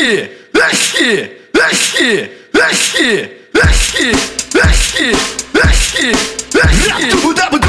Ахи! Ахи! Ахи! Ахи! Ахи! Ахи! Ахи! Ахи!